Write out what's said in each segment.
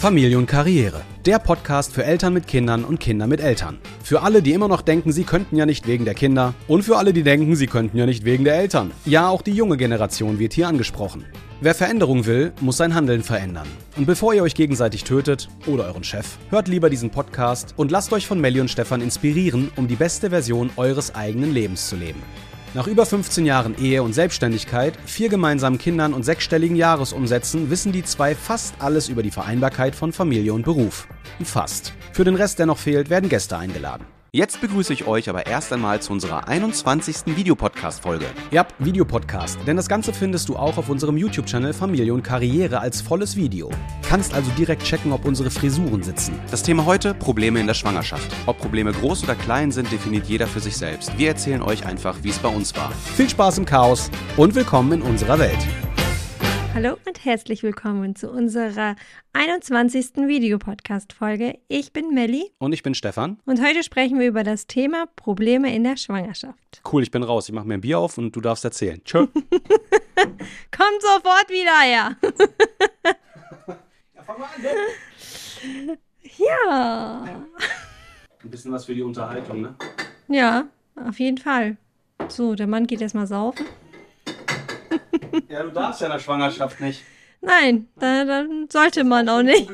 Familie und Karriere. Der Podcast für Eltern mit Kindern und Kinder mit Eltern. Für alle, die immer noch denken, sie könnten ja nicht wegen der Kinder. Und für alle, die denken, sie könnten ja nicht wegen der Eltern. Ja, auch die junge Generation wird hier angesprochen. Wer Veränderung will, muss sein Handeln verändern. Und bevor ihr euch gegenseitig tötet oder euren Chef, hört lieber diesen Podcast und lasst euch von Melli und Stefan inspirieren, um die beste Version eures eigenen Lebens zu leben. Nach über 15 Jahren Ehe und Selbstständigkeit, vier gemeinsamen Kindern und sechsstelligen Jahresumsätzen wissen die zwei fast alles über die Vereinbarkeit von Familie und Beruf. Fast. Für den Rest, der noch fehlt, werden Gäste eingeladen. Jetzt begrüße ich euch aber erst einmal zu unserer 21. Videopodcast-Folge. Ja, Videopodcast, denn das Ganze findest du auch auf unserem YouTube-Channel Familie und Karriere als volles Video. Kannst also direkt checken, ob unsere Frisuren sitzen. Das Thema heute: Probleme in der Schwangerschaft. Ob Probleme groß oder klein sind, definiert jeder für sich selbst. Wir erzählen euch einfach, wie es bei uns war. Viel Spaß im Chaos und willkommen in unserer Welt. Hallo und herzlich willkommen zu unserer 21. Videopodcast-Folge. Ich bin Melli Und ich bin Stefan. und heute sprechen wir über das Thema Probleme in der Schwangerschaft. Cool, ich bin raus. Ich mache mir ein Bier auf und du darfst erzählen. Tschö. Kommt sofort wieder her! ja, Ein bisschen was für die Unterhaltung, ne? ja, auf jeden Fall. So, der Mann geht erstmal saufen. Ja, du darfst ja in der Schwangerschaft nicht. Nein, da, dann sollte man auch nicht.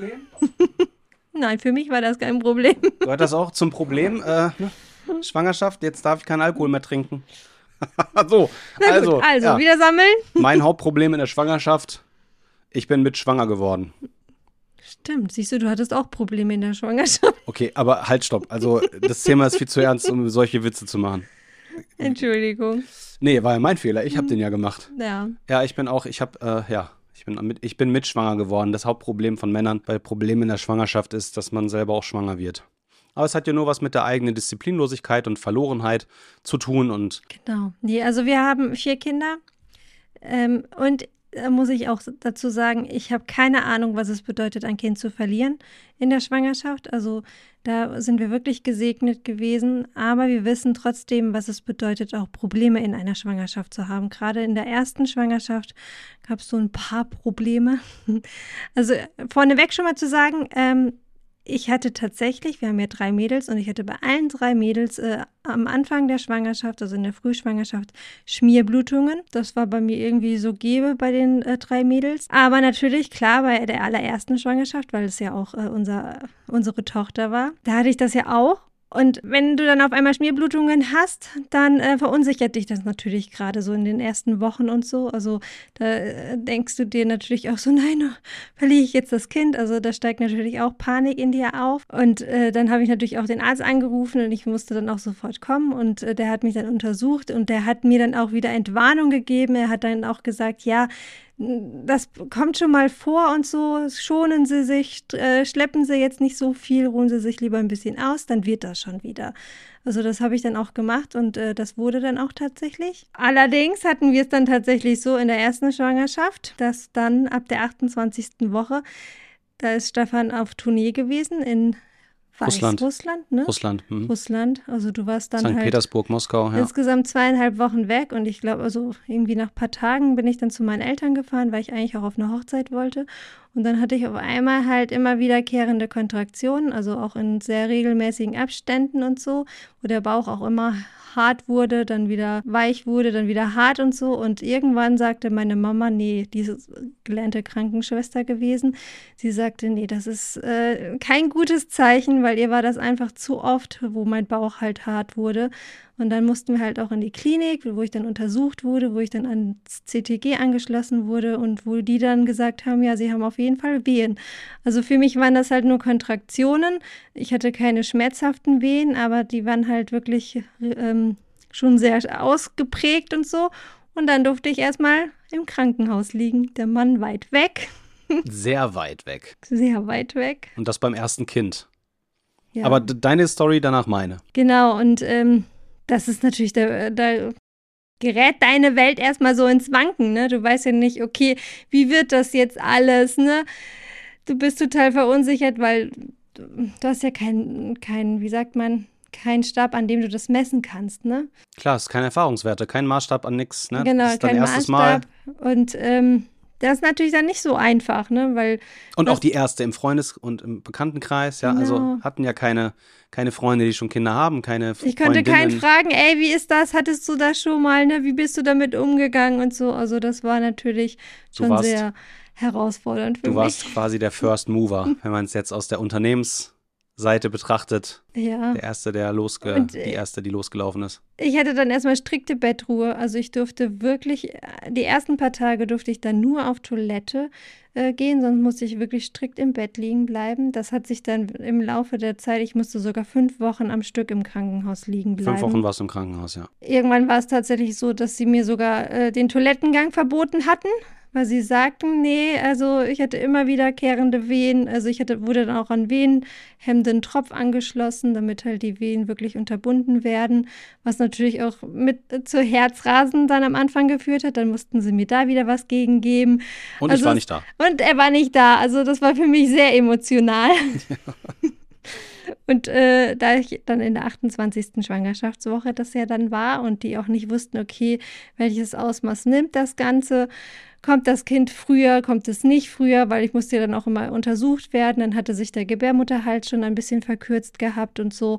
Nein, für mich war das kein Problem. Gehört das auch zum Problem? Äh, ne? Schwangerschaft, jetzt darf ich keinen Alkohol mehr trinken. so, Na also, gut, also ja. wieder sammeln. mein Hauptproblem in der Schwangerschaft, ich bin mit schwanger geworden. Stimmt, siehst du, du hattest auch Probleme in der Schwangerschaft. Okay, aber halt, stopp. Also, das Thema ist viel zu ernst, um solche Witze zu machen. Entschuldigung. Nee, war ja mein Fehler. Ich habe den ja gemacht. Ja. Ja, ich bin auch, ich habe, äh, ja, ich bin, mit, ich bin mitschwanger geworden. Das Hauptproblem von Männern bei Problemen in der Schwangerschaft ist, dass man selber auch schwanger wird. Aber es hat ja nur was mit der eigenen Disziplinlosigkeit und Verlorenheit zu tun und Genau. Nee, also wir haben vier Kinder. Ähm, und muss ich auch dazu sagen, ich habe keine Ahnung, was es bedeutet, ein Kind zu verlieren in der Schwangerschaft. Also da sind wir wirklich gesegnet gewesen. Aber wir wissen trotzdem, was es bedeutet, auch Probleme in einer Schwangerschaft zu haben. Gerade in der ersten Schwangerschaft gab es so ein paar Probleme. Also vorneweg schon mal zu sagen, ähm, ich hatte tatsächlich, wir haben ja drei Mädels und ich hatte bei allen drei Mädels äh, am Anfang der Schwangerschaft, also in der Frühschwangerschaft, Schmierblutungen. Das war bei mir irgendwie so gebe bei den äh, drei Mädels. Aber natürlich, klar, bei der allerersten Schwangerschaft, weil es ja auch äh, unser, unsere Tochter war, da hatte ich das ja auch. Und wenn du dann auf einmal Schmierblutungen hast, dann äh, verunsichert dich das natürlich gerade so in den ersten Wochen und so. Also da äh, denkst du dir natürlich auch so, nein, oh, verliere ich jetzt das Kind? Also da steigt natürlich auch Panik in dir auf. Und äh, dann habe ich natürlich auch den Arzt angerufen und ich musste dann auch sofort kommen und äh, der hat mich dann untersucht und der hat mir dann auch wieder Entwarnung gegeben. Er hat dann auch gesagt, ja, das kommt schon mal vor und so, schonen Sie sich, äh, schleppen Sie jetzt nicht so viel, ruhen Sie sich lieber ein bisschen aus, dann wird das schon wieder. Also das habe ich dann auch gemacht und äh, das wurde dann auch tatsächlich. Allerdings hatten wir es dann tatsächlich so in der ersten Schwangerschaft, dass dann ab der 28. Woche, da ist Stefan auf Tournee gewesen in Russland. Weißrussland, ne? Russland. Hm. Russland. Also du warst dann St. halt Petersburg, Moskau, ja. insgesamt zweieinhalb Wochen weg und ich glaube, also irgendwie nach ein paar Tagen bin ich dann zu meinen Eltern gefahren, weil ich eigentlich auch auf eine Hochzeit wollte. Und dann hatte ich auf einmal halt immer wiederkehrende Kontraktionen, also auch in sehr regelmäßigen Abständen und so, wo der Bauch auch immer hart wurde, dann wieder weich wurde, dann wieder hart und so. Und irgendwann sagte meine Mama, nee, diese gelernte Krankenschwester gewesen, sie sagte, nee, das ist äh, kein gutes Zeichen, weil ihr war das einfach zu oft, wo mein Bauch halt hart wurde. Und dann mussten wir halt auch in die Klinik, wo ich dann untersucht wurde, wo ich dann ans CTG angeschlossen wurde und wo die dann gesagt haben, ja, sie haben auf jeden Fall Wehen. Also für mich waren das halt nur Kontraktionen. Ich hatte keine schmerzhaften Wehen, aber die waren halt wirklich ähm, schon sehr ausgeprägt und so. Und dann durfte ich erstmal im Krankenhaus liegen. Der Mann weit weg, Sehr weit weg. sehr weit weg. Und das beim ersten Kind. Ja. Aber deine Story danach meine. Genau, und ähm, das ist natürlich, da, da gerät deine Welt erstmal so ins Wanken, ne? Du weißt ja nicht, okay, wie wird das jetzt alles, ne? Du bist total verunsichert, weil du, hast ja keinen, kein, wie sagt man, keinen Stab, an dem du das messen kannst, ne? Klar, es ist keine Erfahrungswerte, kein Maßstab an nix. Ne? Genau, das ist dein kein erstes Maßstab. Und ähm, Das ist natürlich dann nicht so einfach, ne? Weil Und auch die erste im Freundes- und im Bekanntenkreis, ja, also Genau. hatten ja keine, keine Freunde, die schon Kinder haben, keine ich konnte keinen fragen, ey, wie ist das? Hattest du das schon mal, ne? Wie bist du damit umgegangen und so? Also das war natürlich Du schon warst- sehr herausfordernd für Du mich. warst quasi der First Mover, wenn man es jetzt aus der Unternehmensseite betrachtet. ja. Der Erste, der losge Und, die äh, Erste, die losgelaufen ist. Ich hatte dann erstmal strikte Bettruhe. Also ich durfte wirklich, die ersten paar Tage durfte ich dann nur auf Toilette äh, gehen, sonst musste ich wirklich strikt im Bett liegen bleiben. Das hat sich dann im Laufe der Zeit, ich musste sogar fünf Wochen am Stück im Krankenhaus liegen bleiben. Fünf Wochen warst du im Krankenhaus, ja. Irgendwann war es tatsächlich so, dass sie mir sogar äh, den Toilettengang verboten hatten, weil sie sagten, nee, also ich hatte immer wiederkehrende Wehen. Also ich hatte, wurde dann auch an wehenhemmenden Tropf angeschlossen, damit halt die Wehen wirklich unterbunden werden, was natürlich auch mit äh, zu Herzrasen dann am Anfang geführt hat. Dann mussten sie mir da wieder was gegengeben. Und Also ich war nicht da. Und er war nicht da. Also das war für mich sehr emotional. Und äh, da ich dann in der 28. Schwangerschaftswoche das ja dann war und die auch nicht wussten, okay, welches Ausmaß nimmt das Ganze, kommt das Kind früher, kommt es nicht früher, weil ich musste ja dann auch immer untersucht werden. Dann hatte sich der Gebärmutterhals schon ein bisschen verkürzt gehabt und so.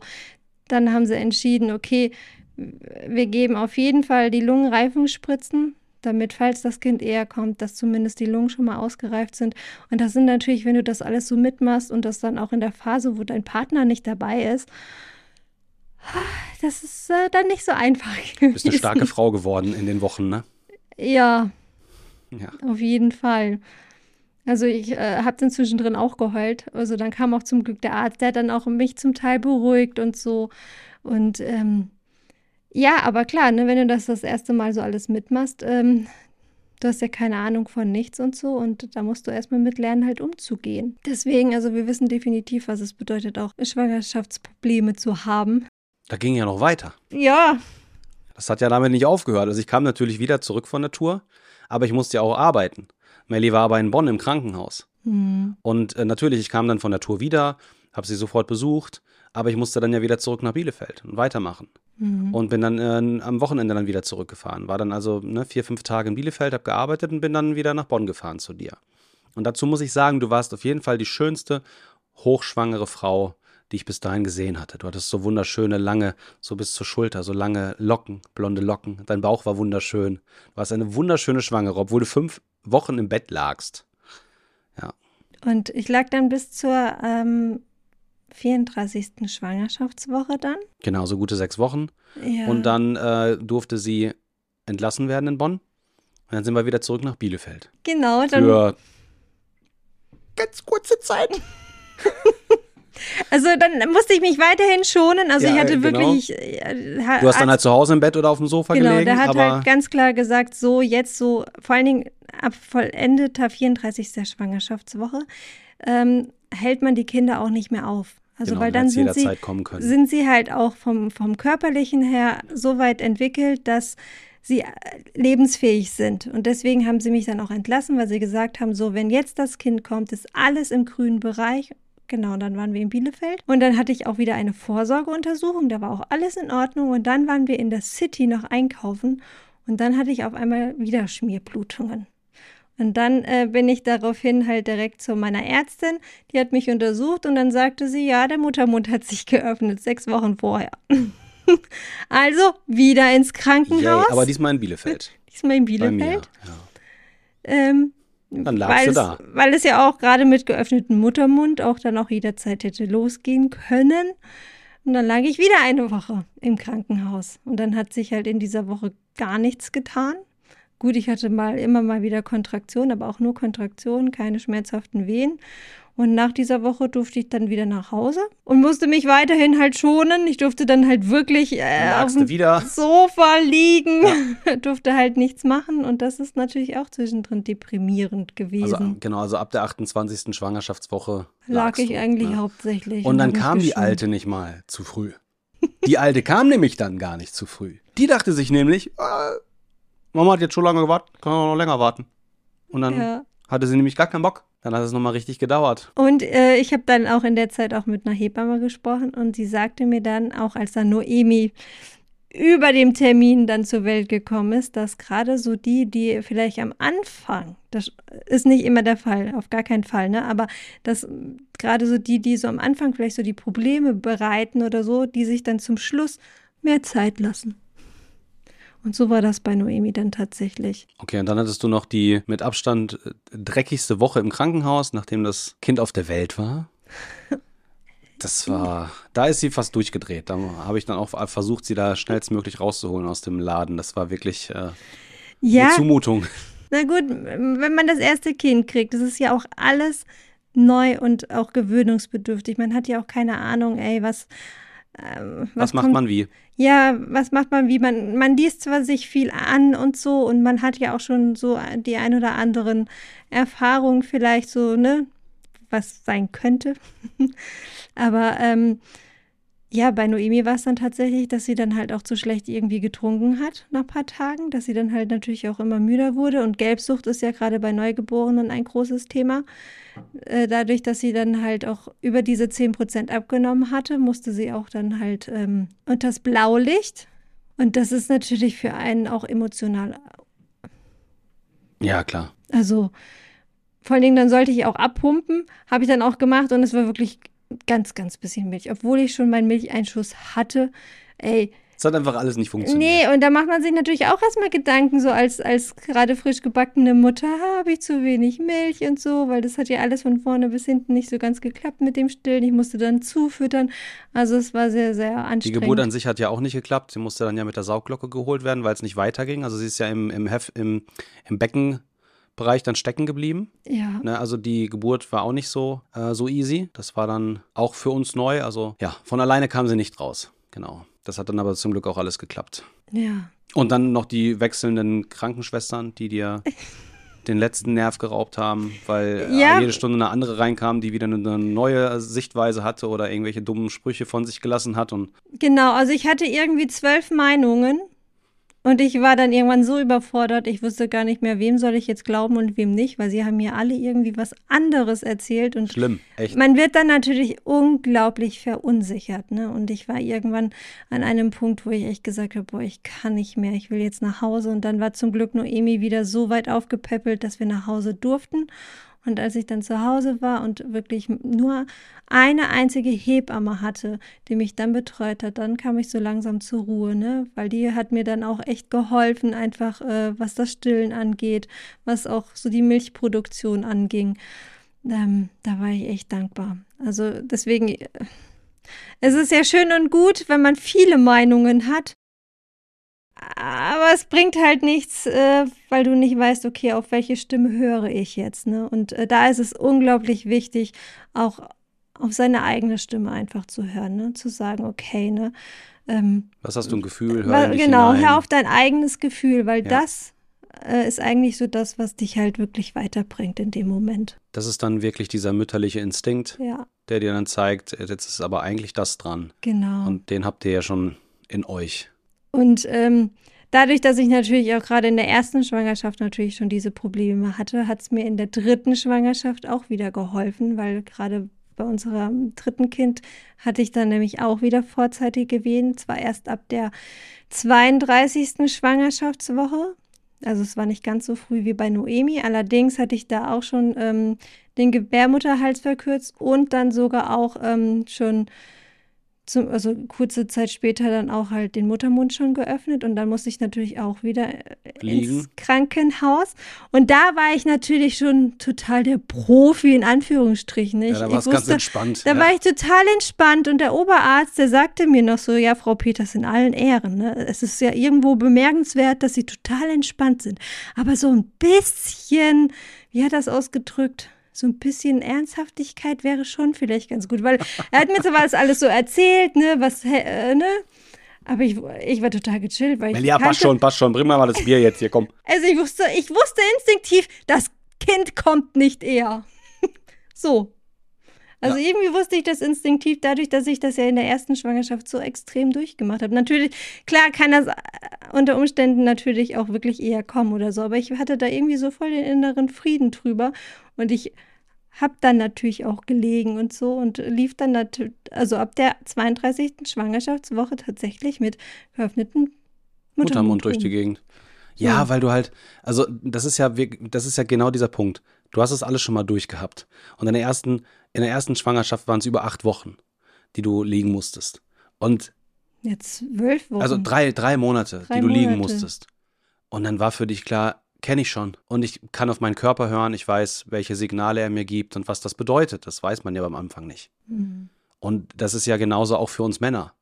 Dann haben sie entschieden, okay, wir geben auf jeden Fall die Lungenreifungsspritzen, damit, falls das Kind eher kommt, dass zumindest die Lungen schon mal ausgereift sind. Und das sind natürlich, wenn du das alles so mitmachst und das dann auch in der Phase, wo dein Partner nicht dabei ist, das ist äh, dann nicht so einfach. Du bist eine starke Frau geworden in den Wochen, ne? Ja, Ja. auf jeden Fall. Also ich äh, habe dann zwischendrin auch geheult. Also dann kam auch zum Glück der Arzt, der dann auch mich zum Teil beruhigt und so. Und ähm, ja, aber klar, ne, wenn du das das erste Mal so alles mitmachst, ähm, du hast ja keine Ahnung von nichts und so. Und da musst du erstmal mit lernen, halt umzugehen. Deswegen, also wir wissen definitiv, was es bedeutet, auch Schwangerschaftsprobleme zu haben. Da ging ja noch weiter. Ja, Das hat ja damit nicht aufgehört. Also ich kam natürlich wieder zurück von der Tour, aber ich musste ja auch arbeiten. Melly war aber in Bonn im Krankenhaus. hm, Und äh, natürlich, ich kam dann von der Tour wieder, habe sie sofort besucht, aber ich musste dann ja wieder zurück nach Bielefeld und weitermachen. hm. Und bin dann äh, am Wochenende dann wieder zurückgefahren. War dann also ne, vier, fünf Tage in Bielefeld, habe gearbeitet und bin dann wieder nach Bonn gefahren zu dir. Und dazu muss ich sagen, du warst auf jeden Fall die schönste hochschwangere Frau, die ich bis dahin gesehen hatte. Du hattest so wunderschöne, lange, so bis zur Schulter, so lange Locken, blonde Locken. Dein Bauch war wunderschön. Du warst eine wunderschöne Schwangere, obwohl du fünf Wochen im Bett lagst. Und ich lag dann bis zur ähm, 34. Schwangerschaftswoche dann. Genau, so gute sechs Wochen. Ja. Und dann äh, durfte sie entlassen werden in Bonn. Und dann sind wir wieder zurück nach Bielefeld. Genau, dann. Für ganz kurze Zeit. Also dann musste ich mich weiterhin schonen. Also Ja, ich hatte äh, genau. wirklich. äh, ha- Du hast dann halt zu Hause im Bett oder auf dem Sofa Genau, gelegen, der hat halt ganz klar gesagt, so jetzt so, vor allen Dingen ab vollendeter 34. Schwangerschaftswoche, ähm, hält man die Kinder auch nicht mehr auf. Also genau, weil dann sind sie, sind sie halt auch vom, vom körperlichen her so weit entwickelt, dass sie äh, lebensfähig sind. Und deswegen haben sie mich dann auch entlassen, weil sie gesagt haben, so, wenn jetzt das Kind kommt, ist alles im grünen Bereich. Genau, dann waren wir in Bielefeld. Und dann hatte ich auch wieder eine Vorsorgeuntersuchung. Da war auch alles in Ordnung. Und dann waren wir in der City noch einkaufen. Und dann hatte ich auf einmal wieder Schmierblutungen. Und dann äh, bin ich daraufhin halt direkt zu meiner Ärztin. Die hat mich untersucht und dann sagte sie, ja, der Muttermund hat sich geöffnet, sechs Wochen vorher. also wieder ins Yay, Krankenhaus. aber diesmal in Bielefeld. Diesmal in Bei mir. Bielefeld. Ja. Ähm, Dann lagst weil, du es, da. weil es ja auch gerade mit geöffnetem Muttermund auch dann auch jederzeit hätte losgehen können. Und dann lag ich wieder eine Woche im Krankenhaus. Und dann hat sich halt in dieser Woche gar nichts getan. Gut, ich hatte mal immer mal wieder Kontraktionen, aber auch nur Kontraktionen, keine schmerzhaften Wehen. Und nach dieser Woche durfte ich dann wieder nach Hause und musste mich weiterhin halt schonen. Ich durfte dann halt wirklich äh, auf dem wieder. Sofa liegen, durfte halt nichts machen. Und das ist natürlich auch zwischendrin deprimierend gewesen. Also genau, also ab der 28. Schwangerschaftswoche lag ich du, eigentlich ne? hauptsächlich. Und dann kam die. Alte nicht mal zu früh. Die Alte kam nämlich dann gar nicht zu früh. Die dachte sich nämlich, äh, Mama hat jetzt schon lange gewartet, kann noch länger warten. Und dann Ja. hatte sie nämlich gar keinen Bock. Dann hat es nochmal richtig gedauert. Und äh, ich habe dann auch in der Zeit auch mit einer Hebamme gesprochen und sie sagte mir dann, auch als dann Noemi über dem Termin dann zur Welt gekommen ist, dass gerade so die, die vielleicht am Anfang, das ist nicht immer der Fall, auf gar keinen Fall, ne? Aber dass gerade so die, die so am Anfang vielleicht so die Probleme bereiten oder so, die sich dann zum Schluss mehr Zeit lassen. Und so war das bei Noemi dann tatsächlich. Okay, und dann hattest du noch die mit Abstand äh, dreckigste Woche im Krankenhaus, nachdem das Kind auf der Welt war. Das war, da ist sie fast durchgedreht. Da habe ich dann auch versucht, sie da schnellstmöglich rauszuholen aus dem Laden. Das war wirklich äh, ja. eine Zumutung. Na gut, wenn man das erste Kind kriegt, das ist ja auch alles neu und auch gewöhnungsbedürftig. Man hat ja auch keine Ahnung, ey, was. Ähm, was, was macht kommt, man wie? Ja, was macht man wie? Man, man liest zwar sich viel an und so und man hat ja auch schon so die ein oder anderen Erfahrungen vielleicht so, ne, was sein könnte. Aber ähm, ja, bei Noemi war es dann tatsächlich, dass sie dann halt auch zu schlecht irgendwie getrunken hat nach ein paar Tagen, dass sie dann halt natürlich auch immer müder wurde. Und Gelbsucht ist ja gerade bei Neugeborenen ein großes Thema. Äh, dadurch, dass sie dann halt auch über diese 10 Prozent abgenommen hatte, musste sie auch dann halt ähm, unters Blaulicht. Und das ist natürlich für einen auch emotional. Ja, klar. Also vor allen Dingen, dann sollte ich auch abpumpen, habe ich dann auch gemacht und es war wirklich ganz, ganz bisschen Milch, obwohl ich schon meinen Milcheinschuss hatte. Ey. Es hat einfach alles nicht funktioniert. Nee, und da macht man sich natürlich auch erstmal Gedanken, so als, als gerade frisch gebackene Mutter, habe ich zu wenig Milch und so, weil das hat ja alles von vorne bis hinten nicht so ganz geklappt mit dem Stillen. Ich musste dann zufüttern. Also es war sehr, sehr anstrengend. Die Geburt an sich hat ja auch nicht geklappt. Sie musste dann ja mit der Saugglocke geholt werden, weil es nicht weiterging. Also sie ist ja im, im, Hef, im, im Becken Bereich dann stecken geblieben. Ja. Ne, also die Geburt war auch nicht so, äh, so easy. Das war dann auch für uns neu. Also ja, von alleine kam sie nicht raus. Genau. Das hat dann aber zum Glück auch alles geklappt. Ja. Und dann noch die wechselnden Krankenschwestern, die dir den letzten Nerv geraubt haben, weil äh, ja. jede Stunde eine andere reinkam, die wieder eine neue Sichtweise hatte oder irgendwelche dummen Sprüche von sich gelassen hat. Und genau, also ich hatte irgendwie zwölf Meinungen und ich war dann irgendwann so überfordert, ich wusste gar nicht mehr, wem soll ich jetzt glauben und wem nicht, weil sie haben mir alle irgendwie was anderes erzählt. Und Schlimm, echt. Man wird dann natürlich unglaublich verunsichert. Ne? Und ich war irgendwann an einem Punkt, wo ich echt gesagt habe, boah, ich kann nicht mehr, ich will jetzt nach Hause. Und dann war zum Glück Noemi wieder so weit aufgepäppelt, dass wir nach Hause durften. Und als ich dann zu Hause war und wirklich nur eine einzige Hebamme hatte, die mich dann betreut hat, dann kam ich so langsam zur Ruhe, ne? Weil die hat mir dann auch echt geholfen, einfach äh, was das Stillen angeht, was auch so die Milchproduktion anging. Ähm, da war ich echt dankbar. Also deswegen, äh, es ist ja schön und gut, wenn man viele Meinungen hat. Aber es bringt halt nichts, äh, weil du nicht weißt, okay, auf welche Stimme höre ich jetzt. Ne? Und äh, da ist es unglaublich wichtig, auch auf seine eigene Stimme einfach zu hören, ne? zu sagen, okay, ne? Ähm, Was hast du ein Gefühl? Hör genau, hinein. hör auf dein eigenes Gefühl, weil ja. das äh, ist eigentlich so das, was dich halt wirklich weiterbringt in dem Moment. Das ist dann wirklich dieser mütterliche Instinkt, ja. der dir dann zeigt, jetzt ist aber eigentlich das dran. Genau. Und den habt ihr ja schon in euch. Und ähm, dadurch, dass ich natürlich auch gerade in der ersten Schwangerschaft natürlich schon diese Probleme hatte, hat es mir in der dritten Schwangerschaft auch wieder geholfen, weil gerade bei unserem dritten Kind hatte ich dann nämlich auch wieder vorzeitige Wehen, zwar erst ab der 32. Schwangerschaftswoche. Also es war nicht ganz so früh wie bei Noemi. Allerdings hatte ich da auch schon ähm, den Gebärmutterhals verkürzt und dann sogar auch ähm, schon zum, also kurze Zeit später dann auch halt den Muttermund schon geöffnet und dann musste ich natürlich auch wieder äh, Liegen. ins Krankenhaus. Und da war ich natürlich schon total der Profi in Anführungsstrichen. Ich, ja, da war es ganz entspannt. Da ja. war ich total entspannt und der Oberarzt, der sagte mir noch so, ja, Frau Peters, in allen Ehren. Ne? Es ist ja irgendwo bemerkenswert, dass Sie total entspannt sind. Aber so ein bisschen, wie hat das ausgedrückt? So ein bisschen Ernsthaftigkeit wäre schon vielleicht ganz gut, weil er hat mir zwar das alles so erzählt, ne, was, äh, ne, aber ich, ich war total gechillt, weil ich. Ja, passt schon, passt schon. Bring mal das Bier jetzt hier, komm. Also ich wusste, ich wusste instinktiv, das Kind kommt nicht eher. so. Also ja. irgendwie wusste ich das instinktiv, dadurch, dass ich das ja in der ersten Schwangerschaft so extrem durchgemacht habe. Natürlich, klar kann das äh, unter Umständen natürlich auch wirklich eher kommen oder so, aber ich hatte da irgendwie so voll den inneren Frieden drüber und ich habe dann natürlich auch gelegen und so und lief dann natürlich, also ab der 32. Schwangerschaftswoche tatsächlich mit geöffneten Muttermund, Muttermund durch die. Gegend. Ja, So. weil du halt, also das ist ja, das ist ja genau dieser Punkt. Du hast es alles schon mal durchgehabt. Und in der ersten, in der ersten Schwangerschaft waren es über acht Wochen, die du liegen musstest. Und Jetzt zwölf Wochen. also drei, drei Monate, Drei die du liegen Monate. musstest. Und dann war für dich klar, kenne ich schon. Und ich kann auf meinen Körper hören, ich weiß, welche Signale er mir gibt und was das bedeutet. Das weiß man ja am Anfang nicht. Hm. Und das ist ja genauso auch für uns Männer.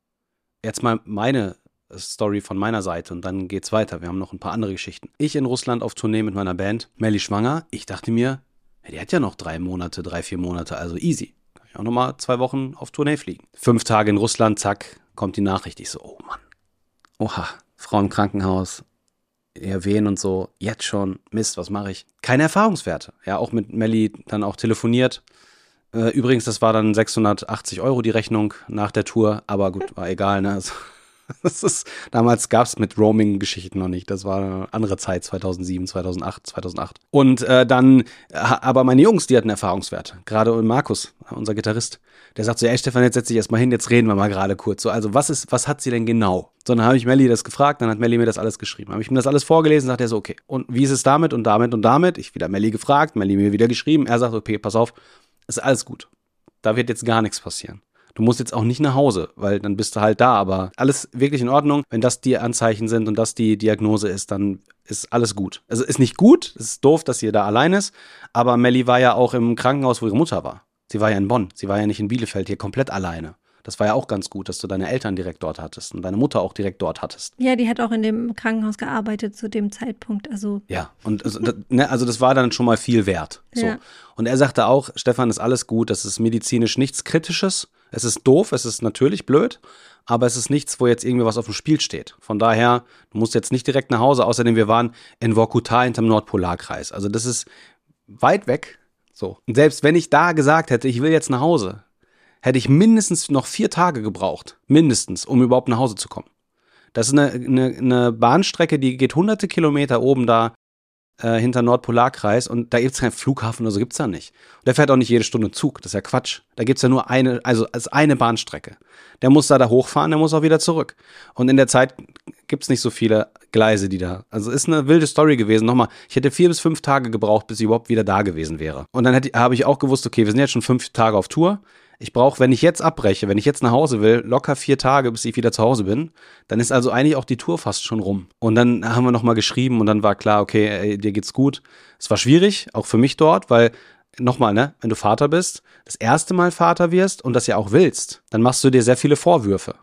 Jetzt mal meine Story von meiner Seite und dann geht's weiter. Wir haben noch ein paar andere Geschichten. Ich in Russland auf Tournee mit meiner Band, Melly schwanger. Ich dachte mir, die hat ja noch drei Monate, drei, vier Monate, also easy. Kann ich auch nochmal zwei Wochen auf Tournee fliegen. Fünf Tage in Russland, zack, kommt die Nachricht. Ich so, oh Mann. Oha, Frau im Krankenhaus, eher Wehen und so, jetzt schon, Mist, was mache ich? Keine Erfahrungswerte. Ja, auch mit Melly dann auch telefoniert. Äh, Übrigens, das war dann 680 Euro die Rechnung nach der Tour, aber gut, war egal, ne? Also, das ist, damals gab es mit Roaming-Geschichten noch nicht. Das war eine andere Zeit, 2007, 2008, 2008. Und äh, dann, ha- aber meine Jungs, die hatten Erfahrungswerte. Gerade Markus, unser Gitarrist, der sagt so, ey Stefan, jetzt setz dich erst mal hin, jetzt reden wir mal gerade kurz. So, also was ist, was hat sie denn genau? So, dann habe ich Melly das gefragt, dann hat Melly mir das alles geschrieben. Habe ich mir das alles vorgelesen, sagt er so, okay. Und wie ist es damit und damit und damit? Ich wieder Melly gefragt, Melly mir wieder geschrieben. Er sagt, okay, pass auf, ist alles gut. Da wird jetzt gar nichts passieren. Du musst jetzt auch nicht nach Hause, weil dann bist du halt da, aber alles wirklich in Ordnung. Wenn das die Anzeichen sind und das die Diagnose ist, dann ist alles gut. Also ist nicht gut, es ist doof, dass sie da allein ist, aber Melly war ja auch im Krankenhaus, wo ihre Mutter war. Sie war ja in Bonn, sie war ja nicht in Bielefeld hier komplett alleine. Das war ja auch ganz gut, dass du deine Eltern direkt dort hattest und deine Mutter auch direkt dort hattest. Ja, die hat auch in dem Krankenhaus gearbeitet zu dem Zeitpunkt. Also Ja, und also, das, ne, also das war dann schon mal viel wert. So. Ja. Und er sagte auch, Stefan, ist alles gut, das ist medizinisch nichts Kritisches. Es ist doof, es ist natürlich blöd, aber es ist nichts, wo jetzt irgendwie was auf dem Spiel steht. Von daher, du musst jetzt nicht direkt nach Hause, außerdem wir waren in Vorkuta hinterm Nordpolarkreis. Also das ist weit weg. So. Und selbst wenn ich da gesagt hätte, ich will jetzt nach Hause, hätte ich mindestens noch vier Tage gebraucht. Mindestens, um überhaupt nach Hause zu kommen. Das ist eine, eine, eine Bahnstrecke, die geht hunderte Kilometer oben da äh, hinter Nordpolarkreis und da gibt's keinen Flughafen oder so gibt's da nicht. Und der fährt auch nicht jede Stunde Zug, das ist ja Quatsch. Da gibt's ja nur eine, also als eine Bahnstrecke. Der muss da da hochfahren, der muss auch wieder zurück. Und in der Zeit gibt's nicht so viele Gleise, die da. Also ist eine wilde Story gewesen. Nochmal, ich hätte vier bis fünf Tage gebraucht, bis ich überhaupt wieder da gewesen wäre. Und dann habe ich auch gewusst, okay, wir sind jetzt schon fünf Tage auf Tour. Ich brauche, wenn ich jetzt abbreche, wenn ich jetzt nach Hause will, locker vier Tage, bis ich wieder zu Hause bin. Dann ist also eigentlich auch die Tour fast schon rum. Und dann haben wir nochmal geschrieben und dann war klar, okay, ey, dir geht's gut. Es war schwierig, auch für mich dort, weil nochmal, ne, wenn du Vater bist, das erste Mal Vater wirst und das ja auch willst, dann machst du dir sehr viele Vorwürfe.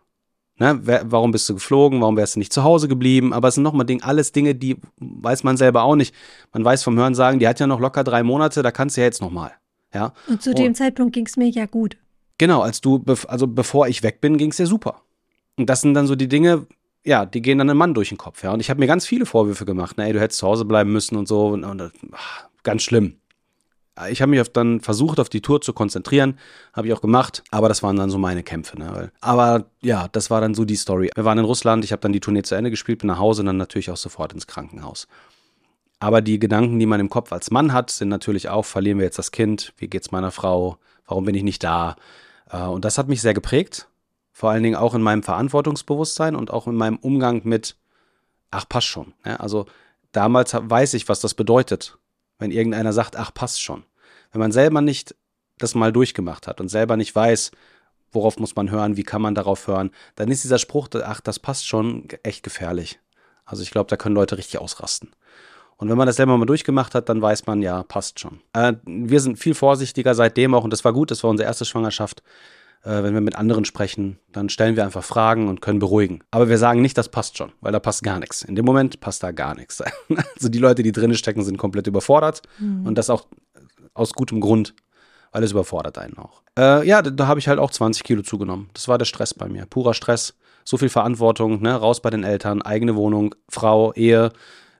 Ne, warum bist du geflogen? Warum wärst du nicht zu Hause geblieben? Aber es sind nochmal Ding, alles Dinge, die weiß man selber auch nicht. Man weiß vom Hören sagen, die hat ja noch locker drei Monate, da kannst du ja jetzt nochmal. Ja, und zu Oh. dem Zeitpunkt ging es mir ja gut. Genau, als du, also bevor ich weg bin, ging's dir super. Und das sind dann so die Dinge, ja, die gehen dann einem Mann durch den Kopf, ja. Und ich habe mir ganz viele Vorwürfe gemacht, ne, ey, du hättest zu Hause bleiben müssen und so. Und, und ah, ganz schlimm. Ich habe mich dann versucht, auf die Tour zu konzentrieren, habe ich auch gemacht, aber das waren dann so meine Kämpfe. Ne? Aber ja, das war dann so die Story. Wir waren in Russland, ich habe dann die Tournee zu Ende gespielt, bin nach Hause und dann natürlich auch sofort ins Krankenhaus. Aber die Gedanken, die man im Kopf als Mann hat, sind natürlich auch, verlieren wir jetzt das Kind, wie geht's meiner Frau, warum bin ich nicht da? Äh, Und das hat mich sehr geprägt, vor allen Dingen auch in meinem Verantwortungsbewusstsein und auch in meinem Umgang mit, ach, passt schon. Ja, also damals weiß ich, was das bedeutet, wenn irgendeiner sagt, ach, passt schon. Wenn man selber nicht das mal durchgemacht hat und selber nicht weiß, worauf muss man hören, wie kann man darauf hören, dann ist dieser Spruch, ach, das passt schon, echt gefährlich. Also ich glaube, da können Leute richtig ausrasten. Und wenn man das selber mal durchgemacht hat, dann weiß man, ja, passt schon. Äh, wir sind viel vorsichtiger seitdem auch, und das war gut, das war unsere erste Schwangerschaft. Äh, wenn wir mit anderen sprechen, dann stellen wir einfach Fragen und können beruhigen. Aber wir sagen nicht, das passt schon, weil da passt gar nichts. In dem Moment passt da gar nichts. Also die Leute, die drinnen stecken, sind komplett überfordert. Und das auch aus gutem Grund, weil es überfordert einen auch. Äh, ja, da, da habe ich halt auch 20 Kilo zugenommen. Das war der Stress bei mir. Purer Stress. So viel Verantwortung, ne? raus bei den Eltern, eigene Wohnung, Frau, Ehe,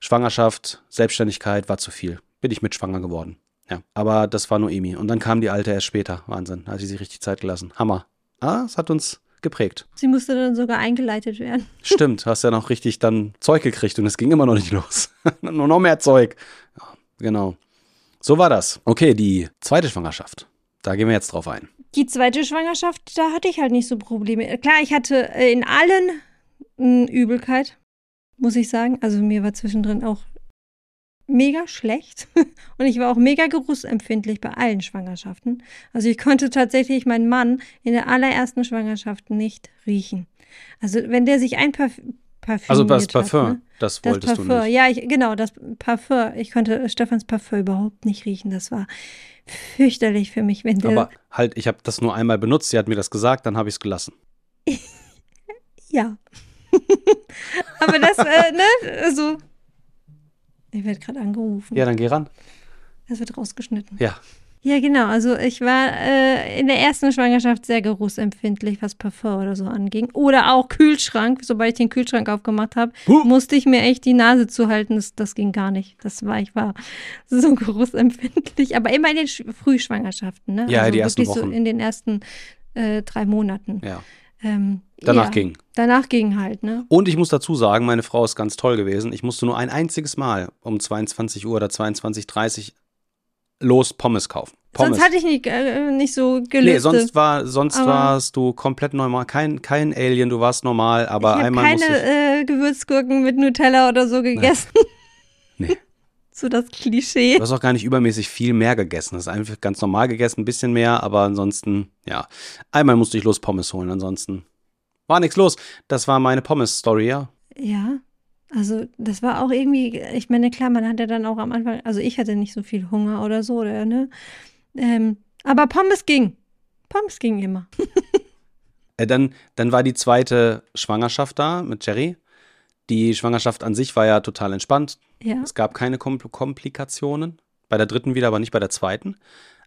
Schwangerschaft, Selbstständigkeit war zu viel. Bin ich mit schwanger geworden. Ja, aber das war Noemi. Und dann kam die Alte erst später. Wahnsinn. Da hat sie sich richtig Zeit gelassen. Hammer. Ah, es hat uns geprägt. Sie musste dann sogar eingeleitet werden. Stimmt, hast ja noch richtig dann Zeug gekriegt und es ging immer noch nicht los. Nur noch mehr Zeug. Ja, genau. So war das. Okay, die zweite Schwangerschaft. Da gehen wir jetzt drauf ein. Die zweite Schwangerschaft, da hatte ich halt nicht so Probleme. Klar, ich hatte äh, in allen mh, Übelkeit, muss ich sagen. Also mir war zwischendrin auch mega schlecht und ich war auch mega geruchsempfindlich bei allen Schwangerschaften. Also ich konnte tatsächlich meinen Mann in der allerersten Schwangerschaft nicht riechen. Also wenn der sich ein Parf Parfüm Also das Parfum, hat, ne? das Das wolltest Parfum, du nicht. ja, ich, genau, das Parfum. Ich konnte Stefans Parfum überhaupt nicht riechen. Das war fürchterlich für mich, wenn der. Aber halt, ich habe das nur einmal benutzt, sie hat mir das gesagt, dann habe ich es gelassen. ja. Aber das, äh, ne, also. Ich werde gerade angerufen. Ja, dann geh ran. Das wird rausgeschnitten. Ja. Ja, genau. Also ich war äh, in der ersten Schwangerschaft sehr geruchsempfindlich, was Parfum oder so anging. Oder auch Kühlschrank. Sobald ich den Kühlschrank aufgemacht habe, Huh. musste ich mir echt die Nase zuhalten. Das, das ging gar nicht. Das war, ich war so geruchsempfindlich. Aber immer in den Sch Frühschwangerschaften, ne? Ja, also die ersten wirklich Wochen. so in den ersten äh, drei Monaten. Ja. Ähm, Danach ja, ging. Danach ging halt, ne? Und ich muss dazu sagen, meine Frau ist ganz toll gewesen. Ich musste nur ein einziges Mal um 22 Uhr oder 22.30 Uhr los Pommes kaufen. Pommes. Sonst hatte ich nicht, äh, nicht so nee, gelüste. sonst war, sonst Aber- warst du komplett normal. Kein, kein Alien, du warst normal, aber ich einmal keine musste ich. äh, Gewürzgurken mit Nutella oder so gegessen. Nee. so das Klischee. Du hast auch gar nicht übermäßig viel mehr gegessen. Das ist einfach ganz normal gegessen, ein bisschen mehr, aber ansonsten, ja. Einmal musste ich los Pommes holen, ansonsten war nichts los. Das war meine Pommes-Story, ja. Ja, also das war auch irgendwie, ich meine, klar, man hatte dann auch am Anfang, also ich hatte nicht so viel Hunger oder so, oder, ne? Ähm, aber Pommes ging. Pommes ging immer. Äh, dann, dann war die zweite Schwangerschaft da mit Jerry. Die Schwangerschaft an sich war ja total entspannt. Ja. Es gab keine Kom Komplikationen. Bei der dritten wieder, aber nicht bei der zweiten.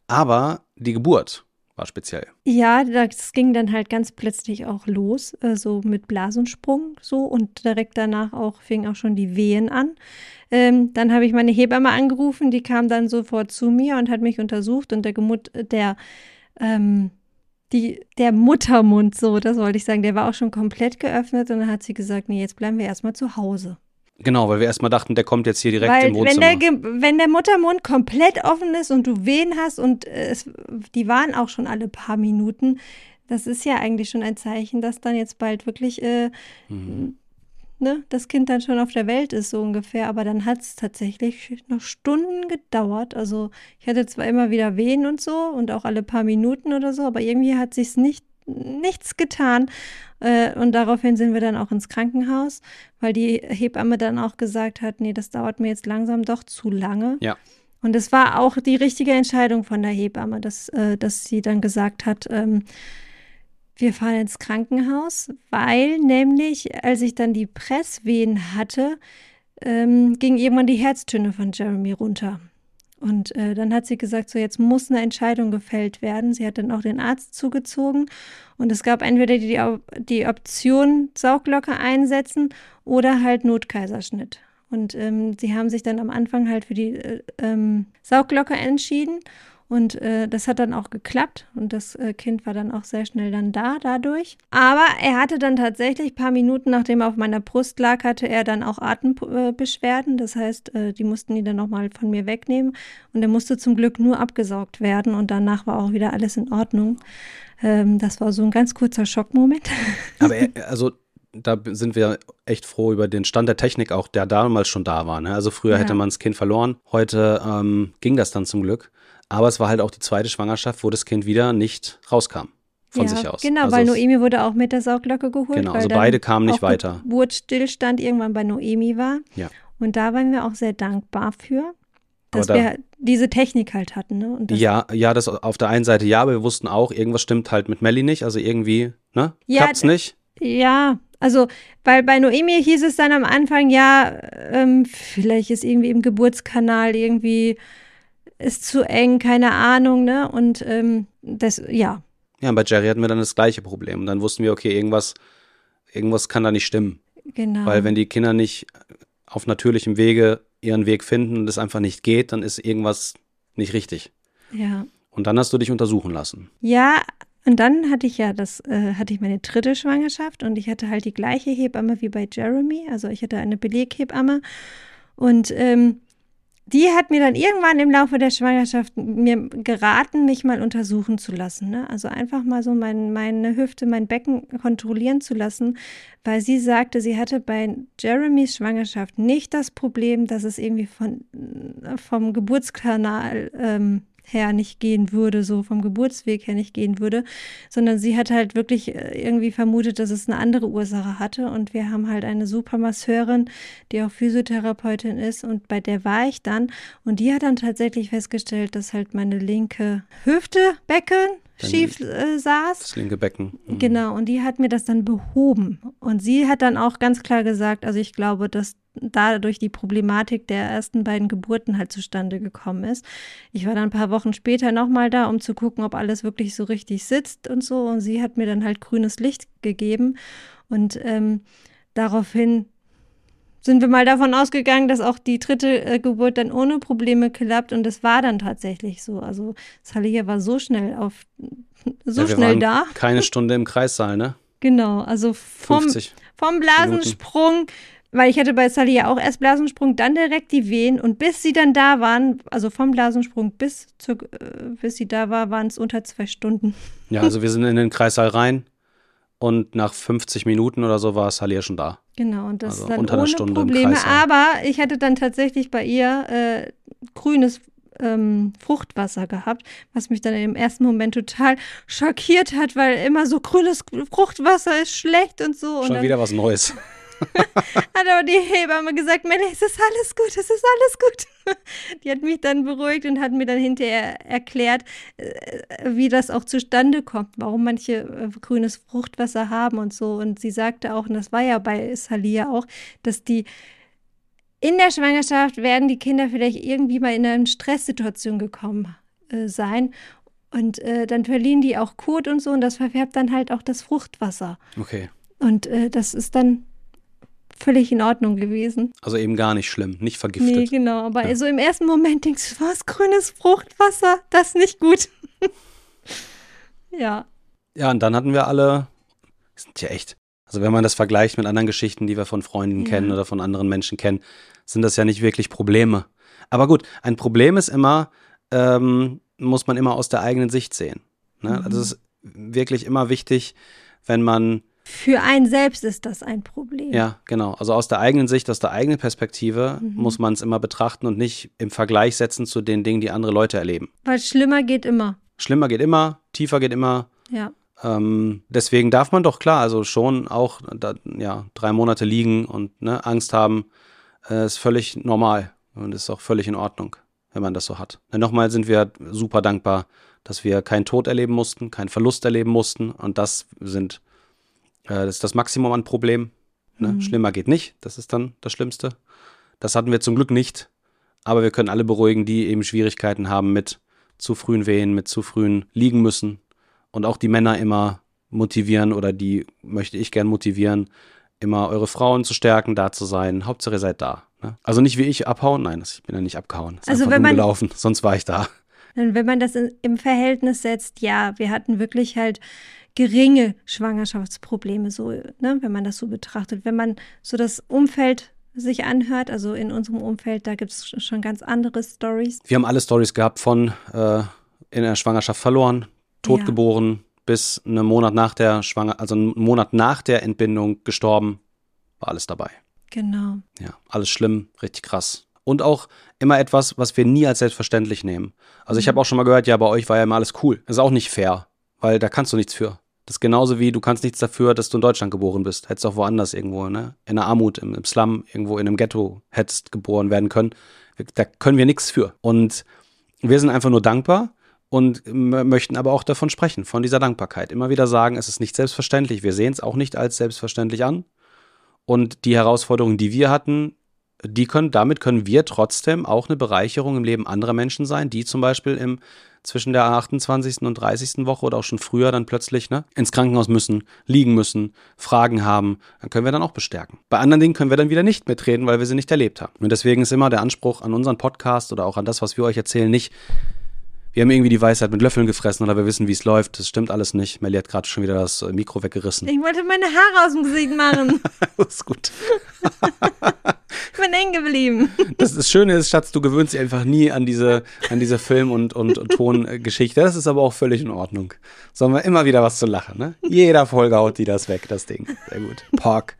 Aber die Geburt war speziell. Ja, das ging dann halt ganz plötzlich auch los, äh, so mit Blasensprung so und direkt danach auch fing auch schon die Wehen an. Ähm, dann habe ich meine Hebamme angerufen, die kam dann sofort zu mir und hat mich untersucht und der Gemut, der ähm, die, der Muttermund, so, das wollte ich sagen, der war auch schon komplett geöffnet und dann hat sie gesagt, nee, jetzt bleiben wir erstmal zu Hause. Genau, weil wir erstmal dachten, der kommt jetzt hier direkt Weil im wenn Wohnzimmer. der, Ge- wenn der Muttermund komplett offen ist und du Wehen hast und äh, es, die waren auch schon alle paar Minuten, das ist ja eigentlich schon ein Zeichen, dass dann jetzt bald wirklich äh, Mhm. ne, das Kind dann schon auf der Welt ist, so ungefähr. Aber dann hat es tatsächlich noch Stunden gedauert. Also ich hatte zwar immer wieder Wehen und so und auch alle paar Minuten oder so, aber irgendwie hat sich nicht nichts getan. Äh, und daraufhin sind wir dann auch ins Krankenhaus, weil die Hebamme dann auch gesagt hat, nee, das dauert mir jetzt langsam doch zu lange. Ja. Und es war auch die richtige Entscheidung von der Hebamme, dass, äh, dass sie dann gesagt hat, ähm, wir fahren ins Krankenhaus, weil nämlich, als ich dann die Presswehen hatte, ähm, ging irgendwann die Herztöne von Jeremy runter. Und äh, dann hat sie gesagt, so jetzt muss eine Entscheidung gefällt werden. Sie hat dann auch den Arzt zugezogen und es gab entweder die, die Option Sauglocke einsetzen oder halt Notkaiserschnitt. Und ähm, sie haben sich dann am Anfang halt für die äh, ähm, Sauglocke entschieden. Und äh, das hat dann auch geklappt und das äh, Kind war dann auch sehr schnell dann da dadurch. Aber er hatte dann tatsächlich ein paar Minuten, nachdem er auf meiner Brust lag, hatte er dann auch Atembeschwerden. Das heißt, äh, die mussten ihn dann nochmal von mir wegnehmen. Und er musste zum Glück nur abgesaugt werden und danach war auch wieder alles in Ordnung. Ähm, das war so ein ganz kurzer Schockmoment. Aber er, also da sind wir echt froh über den Stand der Technik auch, der damals schon da war. Ne? Also früher Ja. hätte man das Kind verloren, heute ähm, ging das dann zum Glück. Aber es war halt auch die zweite Schwangerschaft, wo das Kind wieder nicht rauskam von ja, sich aus. Genau, also weil Noemi wurde auch mit der Sauglocke geholt. Genau, also beide kamen nicht weiter. Geburtsstillstand irgendwann bei Noemi war. Ja. Und da waren wir auch sehr dankbar für, dass da- wir diese Technik halt hatten. Ne? Ja, ja, das auf der einen Seite ja, aber wir wussten auch, irgendwas stimmt halt mit Melly nicht. Also irgendwie, ne? Ja, Klappt's nicht? Ja, also, weil bei Noemi hieß es dann am Anfang, ja, ähm, vielleicht ist irgendwie im Geburtskanal irgendwie ist zu eng, keine Ahnung, ne? Und ähm, das, ja, Ja, und bei Jerry hatten wir dann das gleiche Problem. Und dann wussten wir, okay, irgendwas, irgendwas kann da nicht stimmen. genau. Weil wenn die Kinder nicht auf natürlichem Wege ihren Weg finden und es einfach nicht geht, dann ist irgendwas nicht richtig. ja. Und dann hast du dich untersuchen lassen. Ja, und dann hatte ich ja das, äh, hatte ich meine dritte Schwangerschaft und ich hatte halt die gleiche Hebamme wie bei Jeremy. Also ich hatte eine Beleghebamme. Und ähm, die hat mir dann irgendwann im Laufe der Schwangerschaft mir geraten, mich mal untersuchen zu lassen. Ne? Also einfach mal so mein, meine Hüfte, mein Becken kontrollieren zu lassen, weil sie sagte, sie hatte bei Jeremys Schwangerschaft nicht das Problem, dass es irgendwie von, vom Geburtskanal ähm, her nicht gehen würde, so vom Geburtsweg her nicht gehen würde, sondern sie hat halt wirklich äh, irgendwie vermutet, dass es eine andere Ursache hatte. Und wir haben halt eine super Masseurin, die auch Physiotherapeutin ist und bei der war ich dann und die hat dann tatsächlich festgestellt, dass halt meine linke Hüfte, Becken, schief äh, saß. Das linke Becken. Mhm. Genau, und die hat mir das dann behoben. Und sie hat dann auch ganz klar gesagt, also ich glaube, dass dadurch die Problematik der ersten beiden Geburten halt zustande gekommen ist. Ich war dann ein paar Wochen später nochmal da, um zu gucken, ob alles wirklich so richtig sitzt und so. Und sie hat mir dann halt grünes Licht gegeben. Und ähm, daraufhin sind wir mal davon ausgegangen, dass auch die dritte äh, Geburt dann ohne Probleme klappt. Und das war dann tatsächlich so. Also Salih war so schnell auf, so ja, schnell da. Keine Stunde im Kreissaal, ne? Genau, also vom, 50. vom Blasensprung, weil ich hatte bei Sally ja auch erst Blasensprung, dann direkt die Wehen und bis sie dann da waren, also vom Blasensprung bis, zur, äh, bis sie da war, waren es unter zwei Stunden. Ja, also wir sind in den Kreissaal rein und nach 50 Minuten oder so war Salia schon da. Genau, und das Also dann ohne Stunde Probleme. Aber ich hatte dann tatsächlich bei ihr äh, grünes ähm, Fruchtwasser gehabt, was mich dann im ersten Moment total schockiert hat, weil immer so grünes Fruchtwasser ist schlecht und so. und Schon dann wieder was Neues. hat aber die Hebamme gesagt, Melanie, es ist alles gut, es ist alles gut. Die hat mich dann beruhigt und hat mir dann hinterher erklärt, äh, wie das auch zustande kommt, warum manche äh, grünes Fruchtwasser haben und so. Und sie sagte auch, und das war ja bei Salia auch, dass die in der Schwangerschaft werden die Kinder vielleicht irgendwie mal in eine Stresssituation gekommen äh, sein. Und äh, dann verlieren die auch Kot und so und das verfärbt dann halt auch das Fruchtwasser. Okay. Und äh, das ist dann völlig in Ordnung gewesen. Also eben gar nicht schlimm, nicht vergiftet. Nee, genau. Aber Ja. so im ersten Moment denkst du, was, grünes Fruchtwasser? Das ist nicht gut. ja. Ja, und dann hatten wir alle, sind ja echt, also wenn man das vergleicht mit anderen Geschichten, die wir von Freunden Ja. kennen oder von anderen Menschen kennen, sind das ja nicht wirklich Probleme. Aber gut, ein Problem ist immer, ähm, muss man immer aus der eigenen Sicht sehen. Ne? Mhm. Also es ist wirklich immer wichtig, wenn man, Für einen selbst ist das ein Problem. ja, genau, also aus der eigenen Sicht, aus der eigenen Perspektive Mhm. muss man es immer betrachten und nicht im Vergleich setzen zu den Dingen, die andere Leute erleben. Weil schlimmer geht immer. Schlimmer geht immer, tiefer geht immer, Ja. Ähm, deswegen darf man doch klar, also schon auch da, ja, drei Monate liegen und ne, Angst haben, äh, ist völlig normal und ist auch völlig in Ordnung, wenn man das so hat. Denn nochmal sind wir super dankbar, dass wir keinen Tod erleben mussten, keinen Verlust erleben mussten und das sind das, ist das Maximum an Problemen. Ne? Mhm. Schlimmer geht nicht, das ist dann das Schlimmste. Das hatten wir zum Glück nicht, aber wir können alle beruhigen, die eben Schwierigkeiten haben mit zu frühen Wehen, mit zu frühen liegen müssen und auch die Männer immer motivieren oder die möchte ich gern motivieren, immer eure Frauen zu stärken, da zu sein. Hauptsache ihr seid da. Ne? Also nicht wie ich abhauen, nein, ich bin ja nicht abgehauen. Ist Also wenn man- rumgelaufen, sonst war ich da. Wenn man das in, im Verhältnis setzt, ja, wir hatten wirklich halt geringe Schwangerschaftsprobleme, so, ne, wenn man das so betrachtet. Wenn man so das Umfeld sich anhört, also in unserem Umfeld, da gibt es schon ganz andere Stories. Wir haben alle Stories gehabt von äh, in der Schwangerschaft verloren, totgeboren, bis einen Monat nach der Schwanger, also einen Monat nach der Entbindung gestorben, war alles dabei. Genau. Ja, alles schlimm, richtig krass. Und auch immer etwas, was wir nie als selbstverständlich nehmen. Also ich habe auch schon mal gehört, ja, bei euch war ja immer alles cool. Das ist auch nicht fair, weil da kannst du nichts für. Das ist genauso wie du kannst nichts dafür, dass du in Deutschland geboren bist. Hättest auch woanders irgendwo, ne? In der Armut, im, im Slum, irgendwo in einem Ghetto hättest geboren werden können. Da können wir nichts für. Und wir sind einfach nur dankbar und möchten aber auch davon sprechen, von dieser Dankbarkeit. Immer wieder sagen, es ist nicht selbstverständlich. Wir sehen es auch nicht als selbstverständlich an. Und die Herausforderungen, die wir hatten, die können, damit können wir trotzdem auch eine Bereicherung im Leben anderer Menschen sein, die zum Beispiel im, zwischen der 28. und 30. Woche oder auch schon früher dann plötzlich ne, ins Krankenhaus müssen, liegen müssen, Fragen haben, dann können wir dann auch bestärken. Bei anderen Dingen können wir dann wieder nicht mitreden, weil wir sie nicht erlebt haben. Und deswegen ist immer der Anspruch an unseren Podcast oder auch an das, was wir euch erzählen, nicht, wir haben irgendwie die Weisheit mit Löffeln gefressen oder wir wissen, wie es läuft. Das stimmt alles nicht. Melly hat gerade schon wieder das äh, Mikro weggerissen. Ich wollte meine Haare aus dem Gesicht machen. Das ist gut. bin hängen geblieben. Das, das Schöne ist, Schatz, du gewöhnst dich einfach nie an diese, an diese Film- und, und, Tongeschichte. Das ist aber auch völlig in Ordnung. Sollen wir immer wieder was zu lachen, ne? Jeder Folge haut die das weg, das Ding. Sehr gut. Park.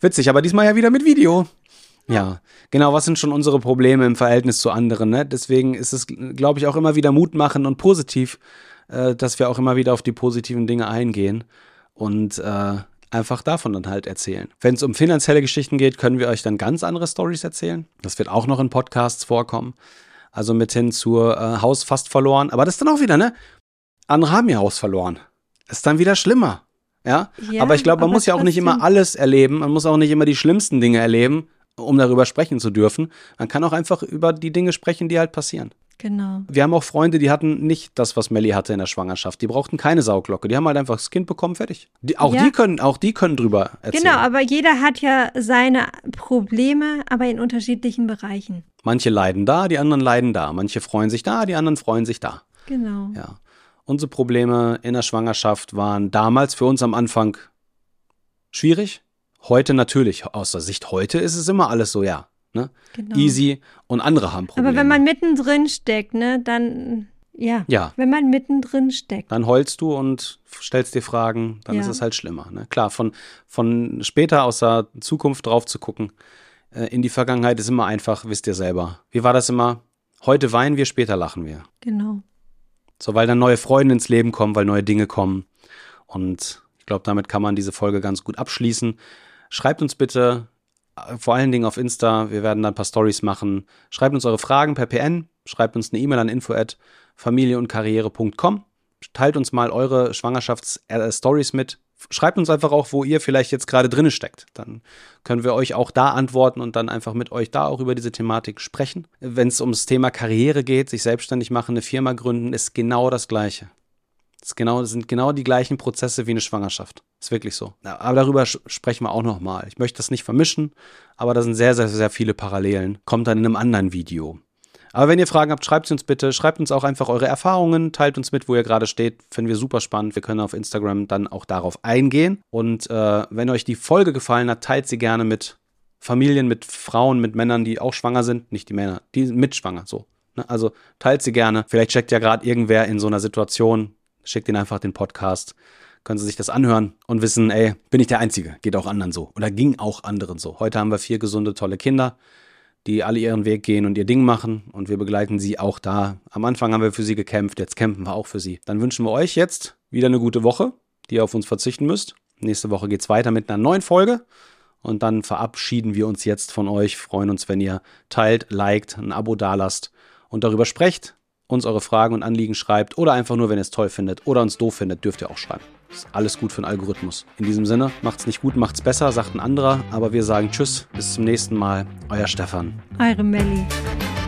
Witzig, aber diesmal ja wieder mit Video. Ja, genau, was sind schon unsere Probleme im Verhältnis zu anderen, ne? Deswegen ist es, glaube ich, auch immer wieder Mut machen und positiv, äh, dass wir auch immer wieder auf die positiven Dinge eingehen. Und äh, einfach davon dann halt erzählen. Wenn es um finanzielle Geschichten geht, können wir euch dann ganz andere Stories erzählen. Das wird auch noch in Podcasts vorkommen. Also mit hin zur äh, Haus fast verloren. Aber das ist dann auch wieder, ne? Andere haben ihr Haus verloren. Ist dann wieder schlimmer. Ja. ja aber ich glaube, man muss ja auch nicht immer alles erleben. Man muss auch nicht immer die schlimmsten Dinge erleben, um darüber sprechen zu dürfen. Man kann auch einfach über die Dinge sprechen, die halt passieren. Genau. Wir haben auch Freunde, die hatten nicht das, was Melly hatte in der Schwangerschaft. Die brauchten keine Sauglocke. Die haben halt einfach das Kind bekommen, fertig. Die, auch, ja. die können, auch die können drüber erzählen. Genau, aber jeder hat ja seine Probleme, aber in unterschiedlichen Bereichen. Manche leiden da, die anderen leiden da. Manche freuen sich da, die anderen freuen sich da. Genau. Ja. Unsere Probleme in der Schwangerschaft waren damals für uns am Anfang schwierig. Heute natürlich. Aus der Sicht heute ist es immer alles so, ja. Ne? Genau. Easy und andere haben Probleme. Aber wenn man mittendrin steckt, ne, dann ja. ja. Wenn man mittendrin steckt. Dann heulst du und stellst dir Fragen, dann ja. ist es halt schlimmer. Ne? Klar, von, von später aus der Zukunft drauf zu gucken, äh, in die Vergangenheit ist immer einfach, wisst ihr selber. Wie war das immer? Heute weinen wir, später lachen wir. Genau. So, weil dann neue Freunde ins Leben kommen, weil neue Dinge kommen. Und ich glaube, damit kann man diese Folge ganz gut abschließen. Schreibt uns bitte vor allen Dingen auf Insta. Wir werden da ein paar Stories machen. Schreibt uns eure Fragen per PN. Schreibt uns eine E-Mail an info@familieundkarriere.com. Teilt uns mal eure Schwangerschaftsstories mit. Schreibt uns einfach auch, wo ihr vielleicht jetzt gerade drin steckt. Dann können wir euch auch da antworten und dann einfach mit euch da auch über diese Thematik sprechen. Wenn es ums Thema Karriere geht, sich selbstständig machen, eine Firma gründen, ist genau das Gleiche. Das, genau, das sind genau die gleichen Prozesse wie eine Schwangerschaft. Ist wirklich so. Aber darüber sprechen wir auch nochmal. Ich möchte das nicht vermischen, aber da sind sehr, sehr, sehr viele Parallelen. Kommt dann in einem anderen Video. Aber wenn ihr Fragen habt, schreibt sie uns bitte. Schreibt uns auch einfach eure Erfahrungen. Teilt uns mit, wo ihr gerade steht. Finden wir super spannend. Wir können auf Instagram dann auch darauf eingehen. Und äh, wenn euch die Folge gefallen hat, teilt sie gerne mit Familien, mit Frauen, mit Männern, die auch schwanger sind. Nicht die Männer, die mit schwanger. So. Ne? Also teilt sie gerne. Vielleicht steckt ja gerade irgendwer in so einer Situation, schickt ihnen einfach den Podcast. Können sie sich das anhören und wissen, ey, bin ich der Einzige? Geht auch anderen so. Oder ging auch anderen so. Heute haben wir vier gesunde, tolle Kinder, die alle ihren Weg gehen und ihr Ding machen. Und wir begleiten sie auch da. Am Anfang haben wir für sie gekämpft, jetzt kämpfen wir auch für sie. Dann wünschen wir euch jetzt wieder eine gute Woche, die ihr auf uns verzichten müsst. Nächste Woche geht es weiter mit einer neuen Folge. Und dann verabschieden wir uns jetzt von euch. Freuen uns, wenn ihr teilt, liked, ein Abo dalasst und darüber sprecht uns eure Fragen und Anliegen schreibt oder einfach nur, wenn ihr es toll findet oder uns doof findet, dürft ihr auch schreiben. Ist alles gut für den Algorithmus. In diesem Sinne, macht's nicht gut, macht's besser, sagt ein anderer, aber wir sagen Tschüss, bis zum nächsten Mal. Euer Stefan. Eure Melli.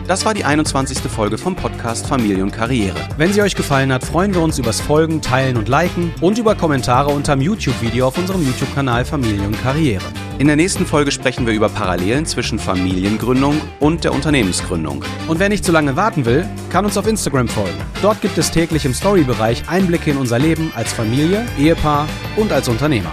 Das war die 21. Folge vom Podcast Familie und Karriere. Wenn sie euch gefallen hat, freuen wir uns übers Folgen, Teilen und Liken und über Kommentare unterm YouTube-Video auf unserem YouTube-Kanal Familie und Karriere. In der nächsten Folge sprechen wir über Parallelen zwischen Familiengründung und der Unternehmensgründung. Und wer nicht zu lange warten will, kann uns auf Instagram folgen. Dort gibt es täglich im Story-Bereich Einblicke in unser Leben als Familie, Ehepaar und als Unternehmer.